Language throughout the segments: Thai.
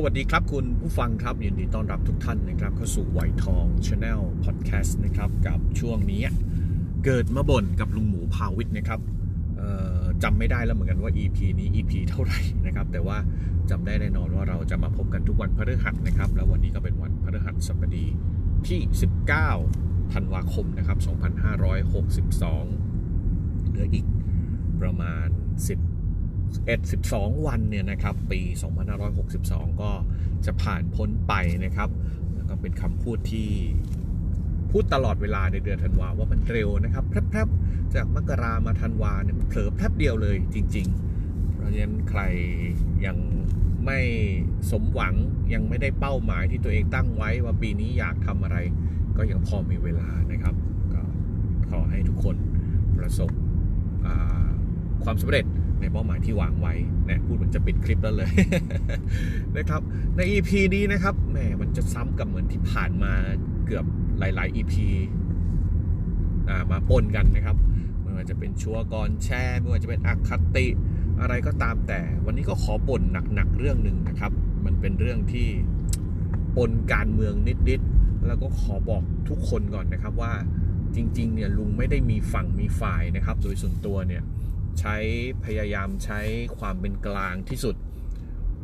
สวัสดีครับคุณผู้ฟังครับยินดีต้อนรับทุกท่านนะครับเข้าสู่วันทองชาแนลพอดแคสต์นะครับกับช่วงนี้เกิดมาบ่นกับลุงหมูพาวิทย์นะครับจำไม่ได้แล้วเหมือนกันว่า EP นี้ EP เท่าไหร่นะครับ แต่ว่าจำได้แน่นอนว่าเราจะมาพบกันทุกวันพฤหัสนะครับ แล้ววันนี้ก็เป็นวันพฤหัสบดีที่ 19 ธันวาคมนะครับ 2562 เหลืออีกประมาณ 10 11 12 วันเนี่ยนะครับปี 2562 ก็จะผ่านพ้นไปนะครับ แล้วก็เป็นคำพูดที่พูดตลอดเวลาในเดือนธันวาว่ามันเร็วนะครับแพรบๆจากมกรามาธันวาเนี่ยเผลอแพรบเดียวเลยจริง ๆ เพราะฉะนั้นใครยังไม่สมหวังยังไม่ได้เป้าหมายที่ตัวเองตั้งไว้ว่าปีนี้อยากทำอะไร ก็ยังพอมีเวลานะครับ ก็ขอให้ทุกคนประสบความสำเร็จ ในเป้าหมายที่วางไว้เนี่ยพูดเหมือนจะปิดคลิปแล้วเลยนะครับ ใน EP นี้นะครับแหมมันจะซ้ำกับเหมือนที่ผ่านมาเกือบหลาย ๆ EP อ่ามาปนกันนะครับไม่ว่าจะเป็นชัวก่อนแชร์ไม่ว่าจะเป็นอคติอะไรก็ตามแต่ วันนี้ก็ขอบนหนัก ๆ เรื่องหนึ่งนะครับ มันเป็นเรื่องที่ปนการเมืองนิด ๆ แล้วก็ขอบอกทุกคนก่อนนะครับว่าจริง ๆ เนี่ยลุงไม่ได้มีฝั่งมีฝ่ายนะครับ โดยส่วนตัวเนี่ย ใช้พยายามใช้ความเป็นกลางที่สุด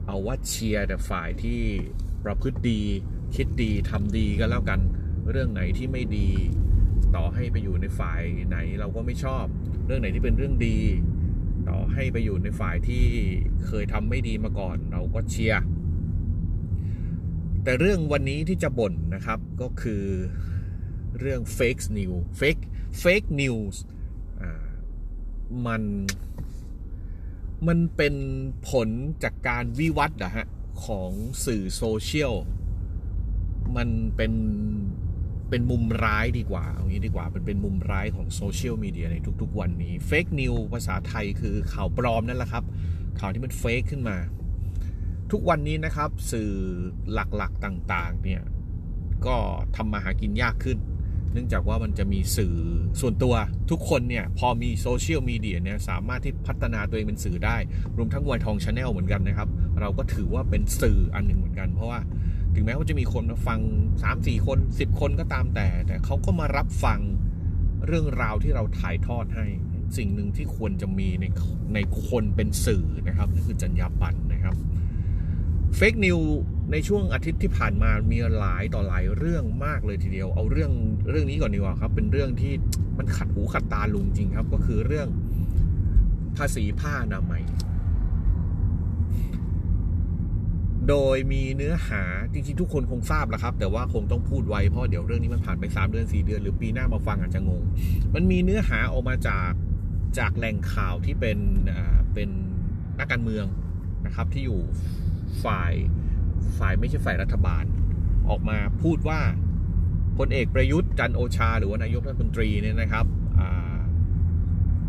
เอาว่าเชียร์แต่ฝ่ายที่ประพฤติดี คิดดีทำดีก็แล้วกัน เรื่องไหนที่ไม่ดี ต่อให้ไปอยู่ในฝ่ายไหนเราก็ไม่ชอบ เรื่องไหนที่เป็นเรื่องดี ต่อให้ไปอยู่ในฝ่ายที่เคยทำไม่ดีมาก่อน เราก็เชียร์แต่เรื่องวันนี้ที่จะบ่นนะครับก็คือเรื่อง fake news fake fake news มัน มันเป็นผลจากการวิวัฒน์นะฮะ ของสื่อโซเชียล มันเป็น เป็นมุมร้ายดีกว่าเอางี้ดีกว่าเป็นเป็นมุมร้ายของโซเชียลมีเดียในทุกๆวันนี้ fake news ภาษาไทยคือข่าวปลอมนั่นแหละครับ ข่าวที่มัน fake ขึ้นมา ทุกวันนี้นะครับ สื่อหลักๆต่าง ๆ เนี่ย ก็ทำมาหากินยากขึ้น เนื่องจากว่ามันจะมีสื่อส่วนตัวทุกคนเนี่ยพอมีโซเชียลมีเดียเนี่ยสามารถที่พัฒนาตัวเองเป็นสื่อได้ รวมทั้งวันทองชาแนลเหมือนกันนะครับ เราก็ถือว่าเป็นสื่ออันหนึ่งเหมือนกัน เพราะว่าถึงแม้ว่าจะมีคนมาฟัง 3-4 คน 10 คนก็ตามแต่ แต่เขาก็มารับฟังเรื่องราวที่เราถ่ายทอดให้ สิ่งหนึ่งที่ควรจะมีในในคนเป็นสื่อนะครับนั่นคือจรรยาบรรณนะครับเฟกนิว ในช่วงอาทิตย์ที่ผ่านมามีหลายต่อหลายเรื่องมากเลยทีเดียว เอาเรื่องเรื่องนี้ก่อนดีกว่าครับ เป็นเรื่องที่มันขัดหูขัดตาลุงจริงครับ ก็คือเรื่องภาษีผ้าอนามัย โดยมีเนื้อหาจริงๆทุกคนคงทราบแล้วครับ แต่ว่าคงต้องพูดไว้เพราะเดี๋ยวเรื่องนี้มันผ่านไป3เดือน4เดือน หรือปีหน้ามาฟังอาจจะงง มันมีเนื้อหาออกมาจากจากแหล่งข่าวที่เป็นอ่าเป็นนักการเมืองนะครับที่อยู่ฝ่าย ฝ่ายไม่ใช่ฝ่ายรัฐบาล ออกมาพูดว่าพลเอกประยุทธ์จันโอชา หรือว่านายกรัฐมนตรีเนี่ยนะครับ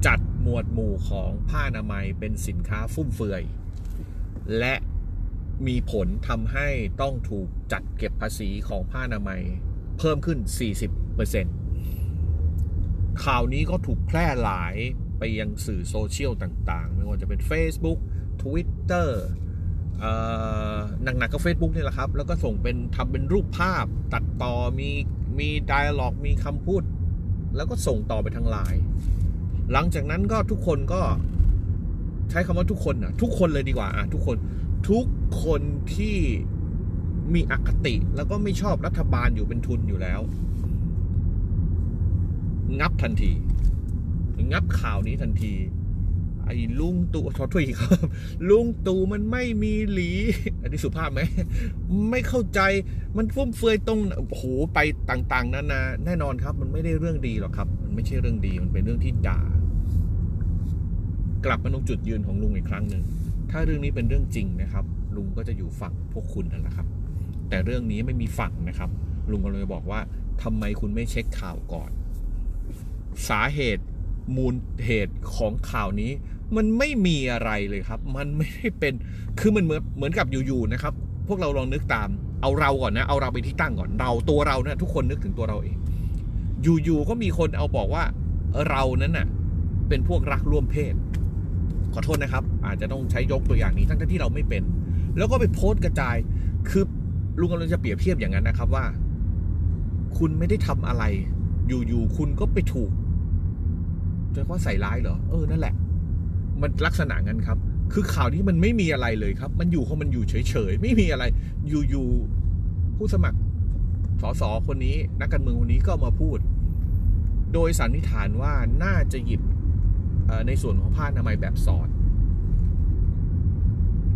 จัดหมวดหมู่ของผ้าอนามัยเป็นสินค้าฟุ่มเฟือย และมีผลทำให้ต้องถูกจัดเก็บภาษีของผ้าอนามัยเพิ่มขึ้น 40%ข่าวนี้ก็ถูกแพร่หลายไปยังสื่อโซเชียลต่างๆ ไม่ว่าจะเป็น Facebook Twitter หนักๆก็ Facebook นี่แหละครับ แล้วก็ส่งเป็นทำเป็นรูปภาพ ตัดต่อมีมีไดอะล็อกมีคำพูด แล้วก็ส่งต่อไปทางไลน์หลังจากนั้นก็ทุกคนก็ใช้คำว่าทุกคนนะทุกคนเลยดีกว่าอะทุกคนทุกคนที่มีอคติ แล้วก็ไม่ชอบรัฐบาลอยู่เป็นทุนอยู่แล้ว งับทันที งับข่าวนี้ทันที ไอ้ลุงตู่ขอโทษอีกครับ ลุงตู่มันไม่มีหลี อันนี้สุภาพไหม ไม่เข้าใจมันฟุ่มเฟือยตรงโอ้โหไปต่างๆนานาแน่นอนครับ มันไม่ได้เรื่องดีหรอกครับ มันไม่ใช่เรื่องดีมันเป็นเรื่องที่ด่า กลับมาตรงจุดยืนของลุงอีกครั้งหนึ่งถ้าเรื่องนี้เป็นเรื่องจริงนะครับ ลุงก็จะอยู่ฝั่งพวกคุณนั่นแหละครับ แต่เรื่องนี้ไม่มีฝั่งนะครับ ลุงกำลังจะบอกว่าทำไมคุณไม่เช็คข่าวก่อน สาเหตุมูลเหตุของข่าวนี้ มันไม่มีอะไรเลยครับ มันไม่ได้เป็น คือมันเหมือนเหมือนกับอยู่ๆนะครับ พวกเราลองนึกตาม เอาเราก่อนนะ เอาเราไปที่ตั้งก่อน เราตัวเราเนี่ยทุกคนนึกถึงตัวเราเอง อยู่ๆก็มีคนเอาบอกว่าเรานั้นน่ะ เป็นพวกรักร่วมเพศ ขอโทษนะครับ อาจจะต้องใช้ยกตัวอย่างนี้ทั้งที่เราไม่เป็น แล้วก็ไปโพสต์กระจาย คือลุงกำลังจะเปรียบเทียบอย่างนั้นนะครับว่า คุณไม่ได้ทำอะไร อยู่ๆคุณก็ไปถูกจะว่าใส่ร้ายเหรอ เออ นั่นแหละ มันลักษณะงั้นครับ คือข่าวนี้มันไม่มีอะไรเลยครับ มันอยู่ของมันอยู่เฉยๆ ไม่มีอะไร อยู่ๆผู้สมัครสสคนนี้ นักการเมืองคนนี้ก็มาพูด โดยสันนิษฐานว่าน่าจะหยิบในส่วนของผ้าอนามัยแบบสอด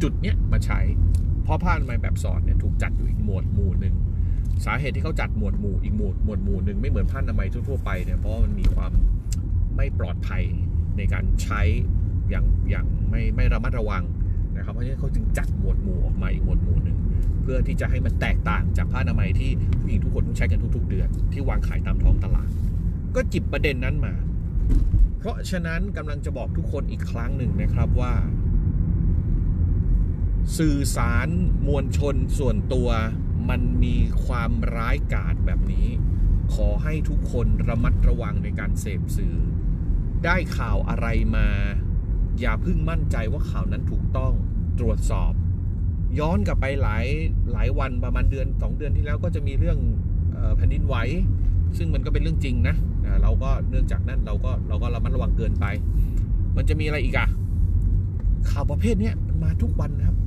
จุดเนี้ยมาใช้ เพราะผ้าอนามัยแบบสอดเนี่ยถูกจัดอยู่อีกหมวดหมู่หนึ่งสาเหตุที่เขาจัดหมวดหมู่อีกหมวดหมวดหมู่หนึ่งไม่เหมือนผ้าอนามัยทั่วๆไปเนี่ยเพราะมันมีความไม่ปลอดภัยในการใช้ อย่างอย่างไม่ไม่ระมัดระวังนะครับเพราะฉะนั้นเขาจึงจัดหมวดหมู่ออกมาอีกหมวดหมู่หนึ่งเพื่อที่จะให้มันแตกต่างจากผ้าอนามัยที่ผู้หญิงทุกคนต้องใช้กันทุก ๆ เดือน ที่วางขายตามท้องตลาด ก็จิบประเด็นนั้นมา เพราะฉะนั้นกำลังจะบอกทุกคนอีกครั้งหนึ่งนะครับว่า สื่อสารมวลชนส่วนตัวมันมีความร้ายกาจแบบนี้ ขอให้ทุกคนระมัดระวังในการเสพสื่อ ได้ข่าวอะไรมา อย่าพิ่งมั่นใจว่าข่าวนั้นถูกต้องตรวจสอบ ย้อนกลับไปหลายหลายวันประมาณเดือนสองเดือนที่แล้วก็จะมีเรื่องแผ่นดินไหวซึ่งมันก็เป็นเรื่องจริงนะเราก็เนื่องจากนั้นเราก็เราก็ระมัดระวังเกินไป มันจะมีอะไรอีกอะข่าวประเภทนี้มันมาทุกวันนะครับ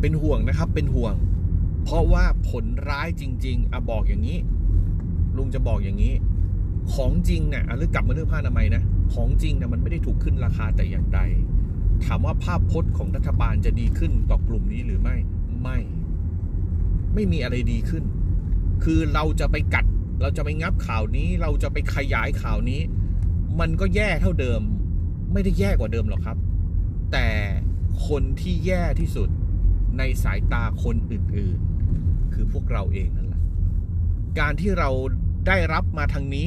เป็นห่วงนะครับ เป็นห่วง เพราะว่าผลร้ายจริง ๆอะบอกอย่างนี้ ลุงจะบอกอย่างนี้ ของจริงเนี่ยหรือกลับมาเรื่องผ้าอนามัยนะ ของจริงเนี่ยมันไม่ได้ถูกขึ้นราคาแต่อย่างใด ถามว่าภาพพจน์ของรัฐบาลจะดีขึ้นต่อกลุ่มนี้หรือไม่ ไม่ ไม่มีอะไรดีขึ้น คือเราจะไปกัด เราจะไปงับข่าวนี้ เราจะไปขยายข่าวนี้ มันก็แย่เท่าเดิม ไม่ได้แย่กว่าเดิมหรอกครับ แต่คนที่แย่ที่สุดในสายตาคนอื่น ๆ คือพวกเราเองนั่นแหละ การที่เราได้รับมาทางนี้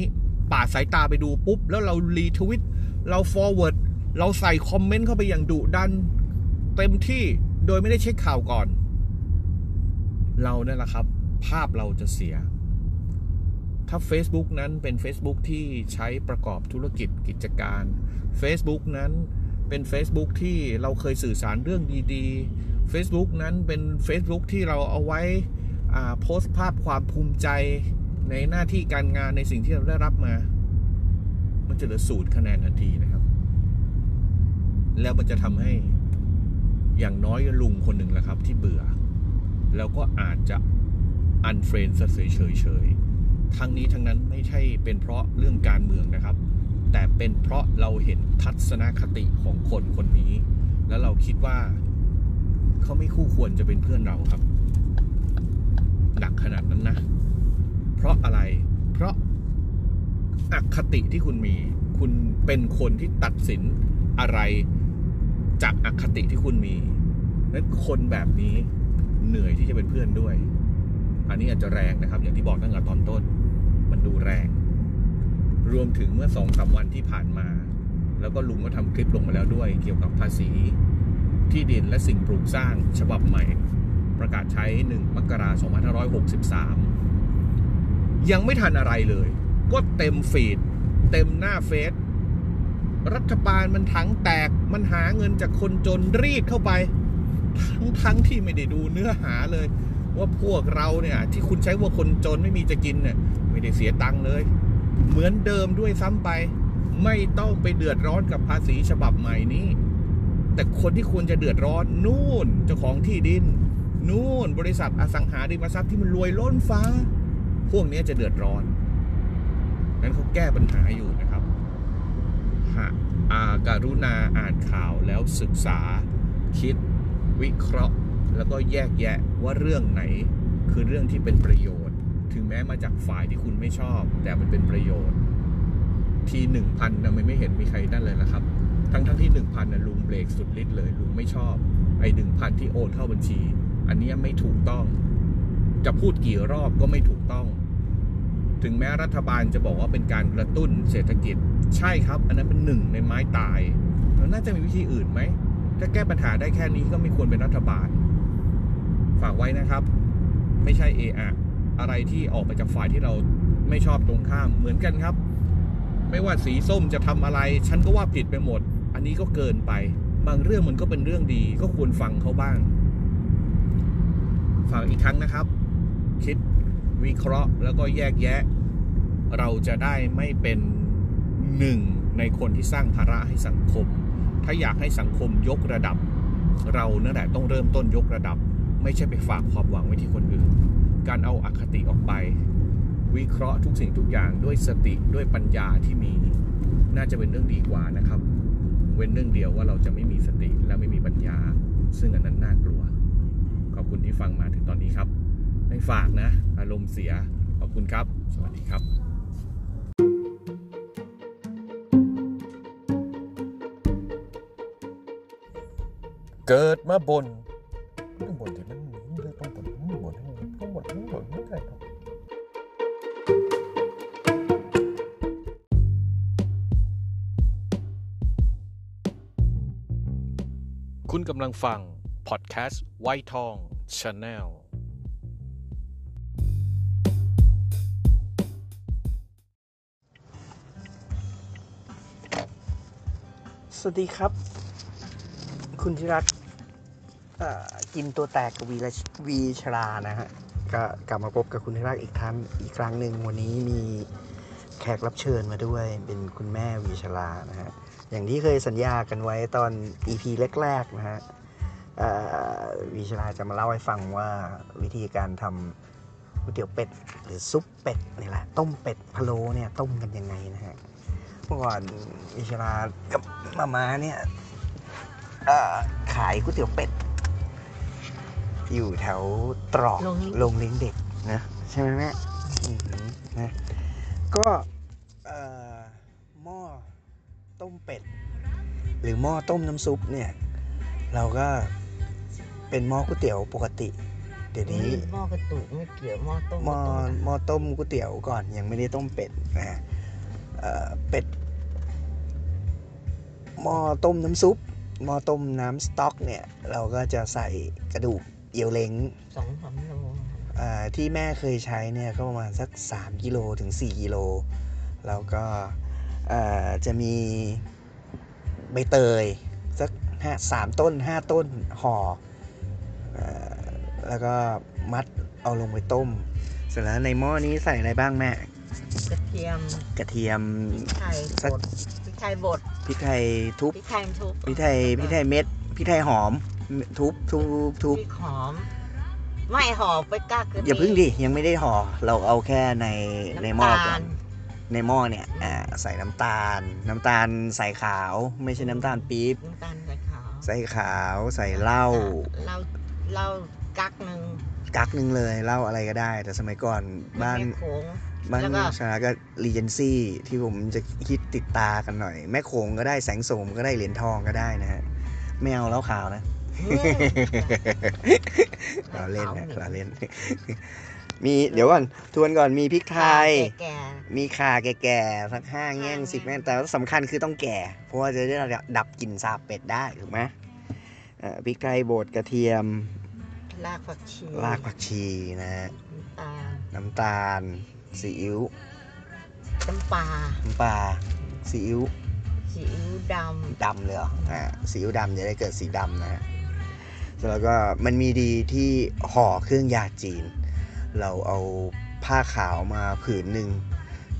ปาดสายตาไปดูปุ๊บ แล้วเรา retweet เรา forward เราใส่ comment เข้าไปอย่างดุดัน เต็มที่โดยไม่ได้เช็คข่าวก่อน เราเนี่ยแหละครับ ภาพเราจะเสีย ถ้า Facebook นั้นเป็น Facebook ที่ใช้ประกอบธุรกิจกิจการ Facebook นั้นเป็น Facebook ที่เราเคยสื่อสารเรื่องดีๆ Facebook นั้นเป็น Facebook ที่เราเอาไว้โพสต์ภาพความภูมิใจ ในหน้าที่การงานในสิ่งที่เราได้รับมา มันจะเหลือสูตรคะแนนทันทีนะครับ แล้วมันจะทำให้อย่างน้อยลุงคนหนึ่งแหละครับ ที่เบื่อ แล้วก็อาจจะอันเฟรนซะเฉยๆทั้งนี้ทั้งนั้นไม่ใช่เป็นเพราะเรื่องการเมืองนะครับ แต่เป็นเพราะเราเห็นทัศนคติของคนคนนี้ แล้วเราคิดว่าเขาไม่คู่ควรจะเป็นเพื่อนเราครับ หนักขนาดนั้นนะ เพราะอะไร เพราะอคติที่คุณมี คุณเป็นคนที่ตัดสินอะไรจากอคติที่คุณมีนั้นคนแบบนี้เหนื่อยที่จะเป็นเพื่อนด้วย อันนี้อาจจะแรงนะครับ อย่างที่บอกตั้งแต่ตอนต้น มันดูแรง รวมถึงเมื่อสองสาวันที่ผ่านมา แล้วก็ลุงก็ทำคลิปลงมาแล้วด้วย เกี่ยวกับภาษีที่ดินและสิ่งปลูกสร้างฉบับใหม่ ประกาศใช้ 1 มกราคม 2563 ยังไม่ทันอะไรเลย ก็เต็มฟีด เต็มหน้าเฟซรัฐบาลมันถังแตกมันหาเงินจากคนจนรีดเข้าไป ทั้งทั้งที่ไม่ได้ดูเนื้อหาเลย ว่าพวกเราเนี่ย ที่คุณใช้ว่าคนจนไม่มีจะกินเนี่ยไม่ได้เสียตังค์เลย เหมือนเดิมด้วยซ้ำไป ไม่ต้องไปเดือดร้อนกับภาษีฉบับใหม่นี้ แต่คนที่ควรจะเดือดร้อนนู่นเจ้าของที่ดิน นู่นบริษัทอสังหาริมทรัพย์ที่มันรวยล้นฟ้า พวกนี้จะเดือดร้อนนั้นเขาแก้ปัญหาอยู่นะครับหาอาการุณาอ่านข่าวแล้วศึกษา คิด วิเคราะห์ แล้วก็แยกแยะว่าเรื่องไหนคือเรื่องที่เป็นประโยชน์ ถึงแม้มาจากฝ่ายที่คุณไม่ชอบ แต่มันเป็นประโยชน์ ทีหนึ่งพันนะไม่ไม่เห็นมีใครนั่นเลยนะครับ ทั้งทั้งที่หนึ่งพันนะลุงเบรกสุดฤทธิ์เลยลุงไม่ชอบ ไอ้หนึ่งพันที่โอนเข้าบัญชี อันนี้ไม่ถูกต้อง จะพูดกี่รอบก็ไม่ถูกต้อง ถึงแม้รัฐบาลจะบอกว่าเป็นการกระตุ้นเศรษฐกิจ ใช่ครับ อันนั้นเป็นหนึ่งในไม้ตายแล้วน่าจะมีวิธีอื่นไหม ถ้าแก้ปัญหาได้แค่นี้ก็ไม่ควรเป็นรัฐบาล ฝากไว้นะครับ ไม่ใช่เออะอะไรที่ออกมาจากฝ่ายที่เราไม่ชอบตรงข้ามเหมือนกันครับ ไม่ว่าสีส้มจะทำอะไร ฉันก็ว่าผิดไปหมด อันนี้ก็เกินไป บางเรื่องมันก็เป็นเรื่องดี ก็ควรฟังเขาบ้าง ฝากอีกครั้งนะครับ คิด วิเคราะห์ แล้วก็แยกแยะ เราจะได้ไม่เป็นหนึ่งในคนที่สร้างภาระให้สังคม ถ้าอยากให้สังคมยกระดับ เรานั่นแหละต้องเริ่มต้นยกระดับ ไม่ใช่ไปฝากความหวังไว้ที่คนอื่น การเอาอาคติออกไป วิเคราะห์ทุกสิ่งทุกอย่างด้วยสติด้วยปัญญาที่มี น่าจะเป็นเรื่องดีกว่านะครับ เว้นเรื่องเดียวว่าเราจะไม่มีสติและไม่มีปัญญา ซึ่งอันนั้นน่ากลัว ขอบคุณที่ฟังมาถึงตอนนี้ครับ ไม่ฝากนะ อารมณ์เสีย ขอบคุณครับ สวัสดีครับเกิดมาบนต้องบนที่มันเรื่องต้องบนต้องบนต้องบนต้องบนไม่ได้ครับคุณกำลังฟัง พอดแคสต์ไวทองชาแนล สวัสดีครับ คุณธิรัตกินตัวแตกกับวีชวีชรานะฮะก็กลับมาพบกับคุณธิรัตอีกครั้งอีกครั้งหนึ่งวันนี้มีแขกรับเชิญมาด้วย เป็นคุณแม่วีชรานะฮะอย่างที่เคยสัญญากันไว้ตอน EP แรกๆนะฮะวีชราจะมาเล่าให้ฟังว่าวิธีการทำก๋วยเตี๋ยวเป็ด หรือซุปเป็ดนี่แหละต้มเป็ดพะโล้เนี่ยต้มกันยังไงนะฮะ มื่อก่อนวิชรากับมาม่าเนี่ยเอ่อขายก๋วยเตี๋ยวเป็ด อยู่แถวตรอกโรงเลี้ยงโรงเลี้ยงเด็กนะใช่ไหมแม่อือหือนะก็เอ่อหม้อต้มเป็ด หรือหม้อต้มน้ำซุปเนี่ย เราก็เป็นหม้อก๋วยเตี๋ยวปกติ เดี๋ยวนี้หม้อกระตุกไม่เกี่ยวหม้อต้มหม้อก็ต้มหม้อต้มก๋วยเตี๋ยวก่อนยังไม่ได้ต้มเป็ดนะฮะเอ่อเป็ด หม้อต้มน้ำซุปหม้อต้มน้ำสต๊อกเนี่ย เราก็จะใส่กระดูกเอียวเล้งสองสามโลเอ่อที่แม่เคยใช้เนี่ยก็ประมาณสัก 3 กิโลถึง 4 กิโล แล้วก็เอ่อจะมีใบเตยสักห้าสามต้น 5 ต้นห่อเอ่อแล้วก็มัดเอาลงไปต้ม เสร็จแล้วในหม้อนี้ใส่อะไรบ้างแม่ กระเทียม กระเทียมพริกไทยสักบดพริกไทยบด พริกไทยทุบพริกไทยทุบพริกไทยพริกไทยเม็ดพริกไทยหอม ทุบทุบทุบพริกหอม ไม่หอมไปกล้าเกินอย่าพึ่งดิยังไม่ได้ห่อเราเอาแค่ในในหม้อน้ำก่อตานลในหม้อเนี่ยอ่าใส่น้ำตาล น้ำตาลใส่ขาว ไม่ใช่น้ำตาลปี๊บน้ำตาลใส่ขาวใส่ขาวใส่เหล้าเหล้าเหล้ากักหนึ่งกักหนึ่งเลยเหล้าอะไรก็ได้ แต่สมัยก่อนบ้านแม่โค้ง บ้านแล้วก็ชาก็รีเจนซี่ที่ผมจะคิดติดตากันหน่อย แม่โขงก็ได้แสงโสมก็ได้เหรียญทองก็ได้นะฮะไม่เอาเหล้าขาวนะเราเล่นนะเราเล่น มีเดี๋ยวก่อนทวนก่อนมีพริกไทยแก่มีข่าแก่ๆสักห้าแง่งห้าสิบแง่แง่งงแต่ว่าสำคัญคือต้องแก่ เพราะว่าจะได้ดับกลิ่นสาบเป็ดได้ถูกไหมเอ่อพริกไทยบดกระเทียมๆรากผักชีรากผักชีนะฮะน้ำตาลน้ำตาล ซีอิ๊วน้ำปลาน้ำปลาซีอิ๊วซีอิ๊วดดำเลยเหรออ่าซีอิ๊วดำจะได้เกิดสีดำนะฮะแล้วก็มันมีดีที่ห่อเครื่องยาจีน เราเอาผ้าขาวมาผืนหนึ่ง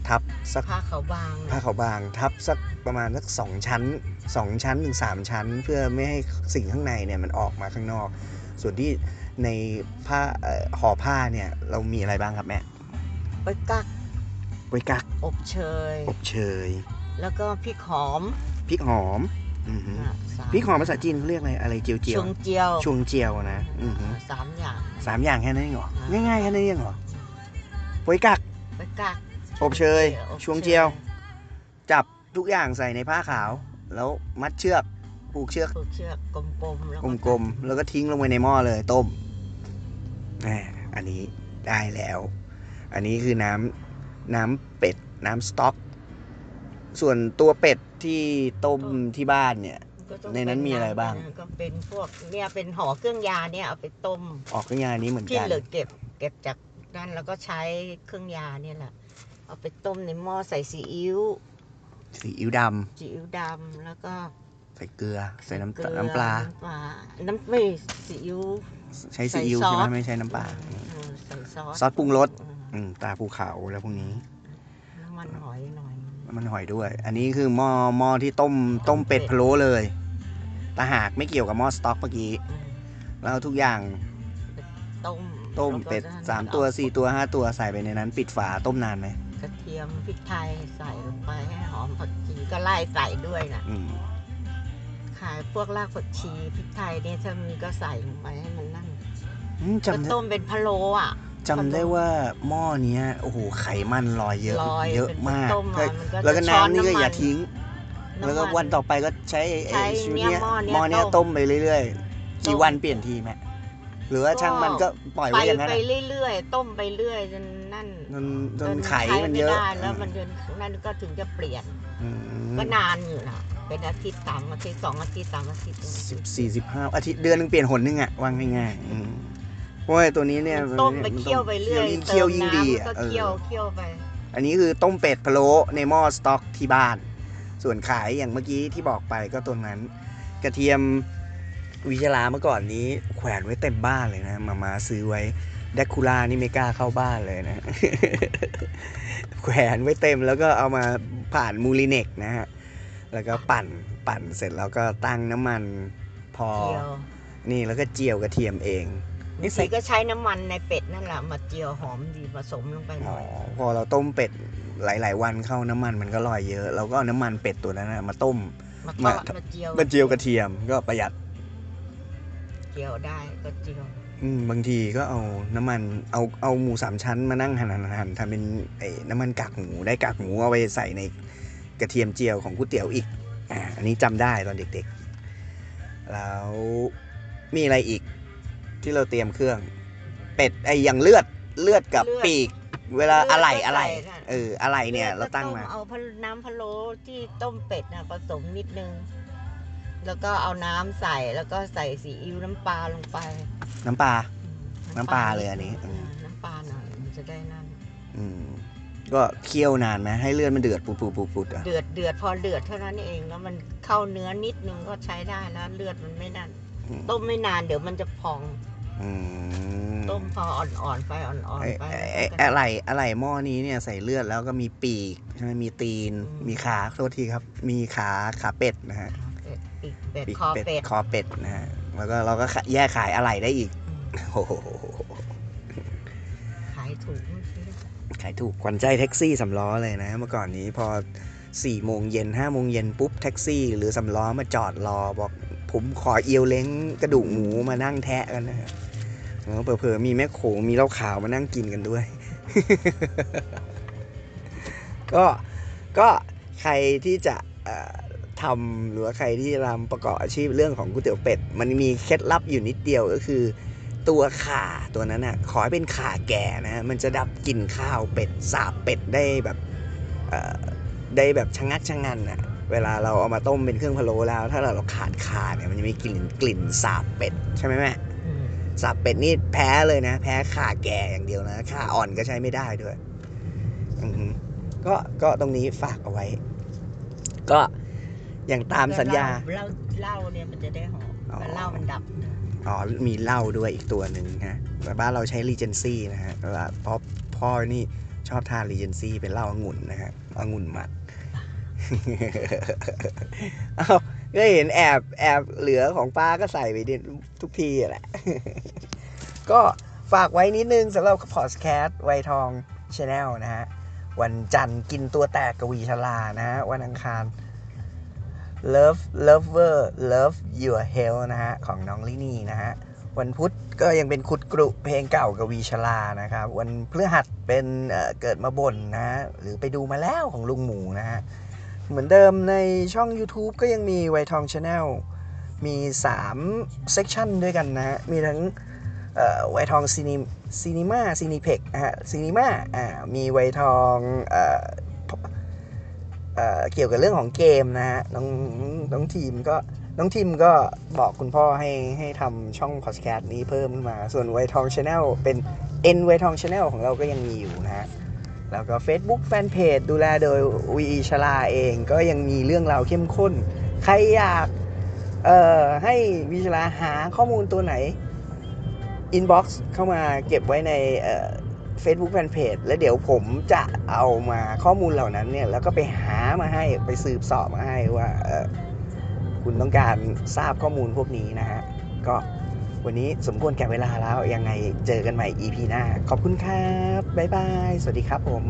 ทับสักำผ้าขาวบางผ้าขาวบาง ทับสักประมาณสักสองชั้นสองชั้นถึงสามชั้น เพื่อไม่ให้สิ่งข้างในเนี่ยมันออกมาข้างนอก ส่วนที่ในผ้าเอ่อห่อผ้าเนี่ยเรามีอะไรบ้างครับแม่ ไปกักไว้กักอบเชย อบเชย แล้วก็พริกหอมพริกหอมอือหืออะสามพริกหอมภาษาจีนเขาเรียกอะไรอะไรเจียวเจีชยววงเจียวชวงเจียวนะอือหือสามอย่าง สามอย่างแค่นั้นเองเหรออ่า ง่ายๆแค่นั้นเองเหรอไว้กัก ไปกักอบเชยอบชวงเจียว จับทุกอย่างใส่ในผ้าขาว แล้วมัดเชือกผูกเชือกผูกเชือกกลมๆแล้วกลมๆแล้วก็ทิ้งลงไปในหม้อเลยต้มแหมอันนี้ได้แล้ว อันนี้คือน้ำน้ำเป็ด น้ำสต๊อก ส่วนตัวเป็ดที่ต้มที่บ้านเนี่ย ก็ต้องในนั้นมีอะไรบ้างเป็นก็เป็นพวกเนี่ยเป็นห่อเครื่องยาเนี่ยเอาไปต้มออกเครื่องยานี้เหมือนที่กันเหลือเก็บเก็บจากนั่นแล้วก็ใช้เครื่องยาเนี่ยแหละเอาไปต้มในหม้อใส่ซีอิ๊วซีอิ๊วดซีอิ๊วดำแล้วก็ำใส่เกลือ ใส่น้ำเกลือน้ำปลา น้ำปลาน้ำไม่ซีอิ๊ว ใช้ซีอิ๊วใส่ซใช่อไหมสไม่ใช่น้ำปลา เออใส่ซอสซอสปรุงรสอืม อืมตาภูเขาแล้วพวกนี้น้ำมันหอยหน่อยน้ำมันหอยด้วย อันนี้คือหม้อหม้อที่ต้มต้มเป็ดพะโล้เลยตาหากไม่เกี่ยวกับหม้อสต๊อกเมื่อกี้ อืมแล้วทุกอย่างต้มต้มแล้วก็เป็ดจะสามตัวสี่ตัวห้าตัวใส่ไปในนั้น ปิดฝาต้มนานไหมกระเทียมพริกไทยใส่ลงไปให้หอมผักชีก็ไล่ใส่ด้วยนะอืมขายพวกรากผักชีพริกไทยเนี่ยถ้ามีก็ใส่ลงไปให้มันนั่นอืมก็จำได้ต้มเป็นพะโล้อะ จำได้ว่าหม้อเนี้ยโอ้โหไขมันลอยเยอะลอยเยอะเป็นมากต้มมาก็มันก็แล้วก็จะช้อนน้ำนี่ก็น้ำมันอย่าทิ้งำแล้วก็วันต่อไปก็ใช้ไอ้ใช้ชุดเนี่ยเนี้ยหม้อเนี้ยหม้อเนี้ยต้ต้มมไปเรื่อยๆ กี่ต้มวันเปลี่ยนทีไหมหรือว่าช่างมันก็ปล่อยไปไว้อย่างนั้นไปอะเรื่อยๆ ต้มไปเรื่อยจนนั่นจนจจนนไขใช้มันไม่เยอะได้แล้วมันจนนั่นก็ถึงจะเปลี่ยน อืมก็นานอยู่นะเป็นอาทิตย์สามอาทิตย์สองอาทิตย์สามอาทิตย์สิบสี่สิบห้าอาทิตย์เดือนหนึงเปลี่ยนหนนึงอะว่างง่ายๆอืม เพราะว่าตัวนี้เนี่ยมันต้มไปเคี่ยวไปเรื่อยยิ่งเคี่ยวยิ่งดีเติมอะน้ำก็เออเคี่ยวเคี่ยวไป อันนี้คือต้มเป็ดพะโล้ในหม้อสต๊อกที่บ้าน ส่วนขายอย่างเมื่อกี้ที่บอกไปก็ตัวนั้น กระเทียมวิชลาเมื่อก่อนนี้ แขวนไว้เต็มบ้านเลยนะมามาซื้อไว้แดกคูล่านี่ไม่กล้าเข้าบ้านเลยนะ แขวนไว้เต็มแล้วก็เอามาผ่านมูลิเน็กนะฮะแล้วก็ปั่นปั่นเสร็จแล้วก็ตั้งน้ำมันพอเจียวนี่แล้วก็เจียวกระเทียมเอง นี่บางใส่ทีก็ใช้น้ำมันในเป็ดนั่นแหละมาเจียวหอมดีผสมลงไปหอ๋น่ออย พอเราต้มเป็ดหลาย ๆ วันเข้าน้ำมันมันก็ลอยเยอะ เราก็เอาน้ำมันเป็ดตัวนั้นนะมาต้ม มามาทอดมาเจียวมาเจียวกระเทียมก็ประหยัด เจียวได้ก็เจียว อืมบางทีก็เอาน้ำมันเอาเอาหมูสามชั้นมานั่งหั่นหั่นหั่นทำเป็นไอ้น้ำมันกากหมูได้กากหมูเอาไปใส่ในกระเทียมเจียวของก๋วยเตี๋ยวอีกอ่าอันนี้จำได้ตอนเด็กๆ แล้วมีอะไรอีก ที่เราเตรียมเครื่อง เป็ดไอ้อย่างเลือดเลือดกับปีก เวลาอะไรอะไรเอออะไรเนี่ย เราตั้งมาก็เอาพะน้ำพะโล้ที่ต้มเป็ดนะผสมนิดนึง แล้วก็เอาน้ำใส่แล้วก็ใส่ซีอิ๊วน้ำปลาลงไปน้ำปลาอืมน้ำปลาเลยอันนี้เน้ำปลาหน่อยมันจะได้นั่นอืม ก็เคี่ยวนานไหมให้เลือดมันเดือดปุดปุดปุดปุดอะเดือดเดือดพอเดือดเท่านั้นเองแล้วมันเข้าเนื้อนิดนึงก็ใช้ได้แล้วเลือดมันไม่นั่น อืมต้มไม่นานเดี๋ยวมันจะพอง อืมต้มพออ่อนๆไฟอ่อนไอ้ๆไป ไอ้ไอ้อะไรอะไรหม้อนี้เนี่ยใส่เลือดแล้วก็มีปีกใช่ไหมมีตีนมีขาโทษทีครับ มีขาขาเป็ดนะฮะเป็ดปีกเป็ดปีกคอเป็ดคอเป็ดนะฮะแล้วก็เราก็แยกขายอะไรได้อีกอืมโอ้โหขายถูกเมื่อกี้ขายถูกขวัญใจแท็กซี่สำล้อเลยนะ เมื่อก่อนนี้พอ4ี่โมงเย็นห้าโมงเย็นปุ๊บแท็กซี่ หรือสำล้อมาจอดรอบอก ผมขอเอียวเล้งกระดูกหมูมานั่งแทะกันนะฮะแล้วเผลอๆมีแม่โขงมีเหล้าขาวมานั่งกินกันด้วย ก็ก็ใครที่จะทำหรือว่าใครที่ทำประกอบอาชีพเรื่องของก๋วยเตี๋ยวเป็ด มันมีเคล็ดลับอยู่นิดเดียวก็คือ ตัวข่าตัวนั้นน่ะขอให้เป็นข่าแก่นะมันจะดับกลิ่นข้าวเป็ดสาบเป็ดได้แบบได้แบบชะงักชะงันน่ะ เวลาเราเอามาต้มเป็นเครื่องพะโล้แล้ว ถ้าเราเราขาดข่าเนี่ยมันจะมีกลิ่นกลิ่นสาบเป็ดใช่ไหมแม่อืมสาบเป็ดนี่แพ้เลยนะ แพ้ข่าแก่อย่างเดียวนะข่าอ่อนก็ใช้ไม่ได้ด้วยอือฮึก็ก็ตรงนี้ฝากเอาไว้ ก็อย่างตามสัญญาเหล้าเหล้าเนี่ยมันจะได้หอมอ๋อแต่เหล้ามันดับนะอ๋อมีเหล้าด้วยอีกตัวหนึ่งฮะแต่บ้านเราใช้รีเจนซี่นะฮะแล้วเพราะพ่อนี่ชอบทานรีเจนซี่เป็นเหล้าองุ่นนะฮะองุ่นหมัก เอาก็เห็นแอบแอบเหลือของป้าก็ใส่ไปหมดทุกทีแหละ ก็ฝากไว้นิดนึงสำหรับพอดแคสต์วัยทอง Channel นะฮะ วันจันทร์กินตัวแตกกวีชลานะฮะ วันอังคาร Love Lover Love Your Health นะฮะ ของน้องลินี่นะฮะ วันพุธก็ยังเป็นขุดกรุเพลงเก่ากวีชลานะครับ วันพฤหัสเป็นเกิดมาบ่นนะฮะ หรือไปดูมาแล้วของลุงหมูนะฮะ เหมือนเดิมในช่อง YouTube ก็ยังมีวัยทอง Channel มี3เซ c ชันด้วยกันนะฮะ มีทั้งวัยทอง Cine Cinema Cineplex ฮะ Cinema อ่ามีวัยทองเอ่อเอ่อเกี่ยวกับเรื่องของเกมนะฮะ น้องน้องทีมก็น้องทีมก็บอกคุณพ่อให้ให้ทำช่องพอดแคสต์นี้เพิ่มขึ้นมา ส่วนวัยทอง Channel เป็น N วัยทอง Channel ของเราก็ยังมีอยู่นะฮะ แล้วก็ Facebook Fanpage ดูแลโดยกวีชลาเองก็ยังมีเรื่องราวเข้มข้น ใครอยากเอ่อให้กวีชลาหาข้อมูลตัวไหน inbox เข้ามาเก็บไว้ในเอ่อ Facebook Fanpage แล้วเดี๋ยวผมจะเอามาข้อมูลเหล่านั้นเนี่ย แล้วก็ไปหามาให้ไปสืบสอบมาให้ว่าคุณต้องการทราบข้อมูลพวกนี้นะฮะ ก็ วันนี้สมควรแก่เวลาแล้วยังไงเจอกันใหม่ EP หน้า ขอบคุณครับ บ๊ายบาย สวัสดีครับผม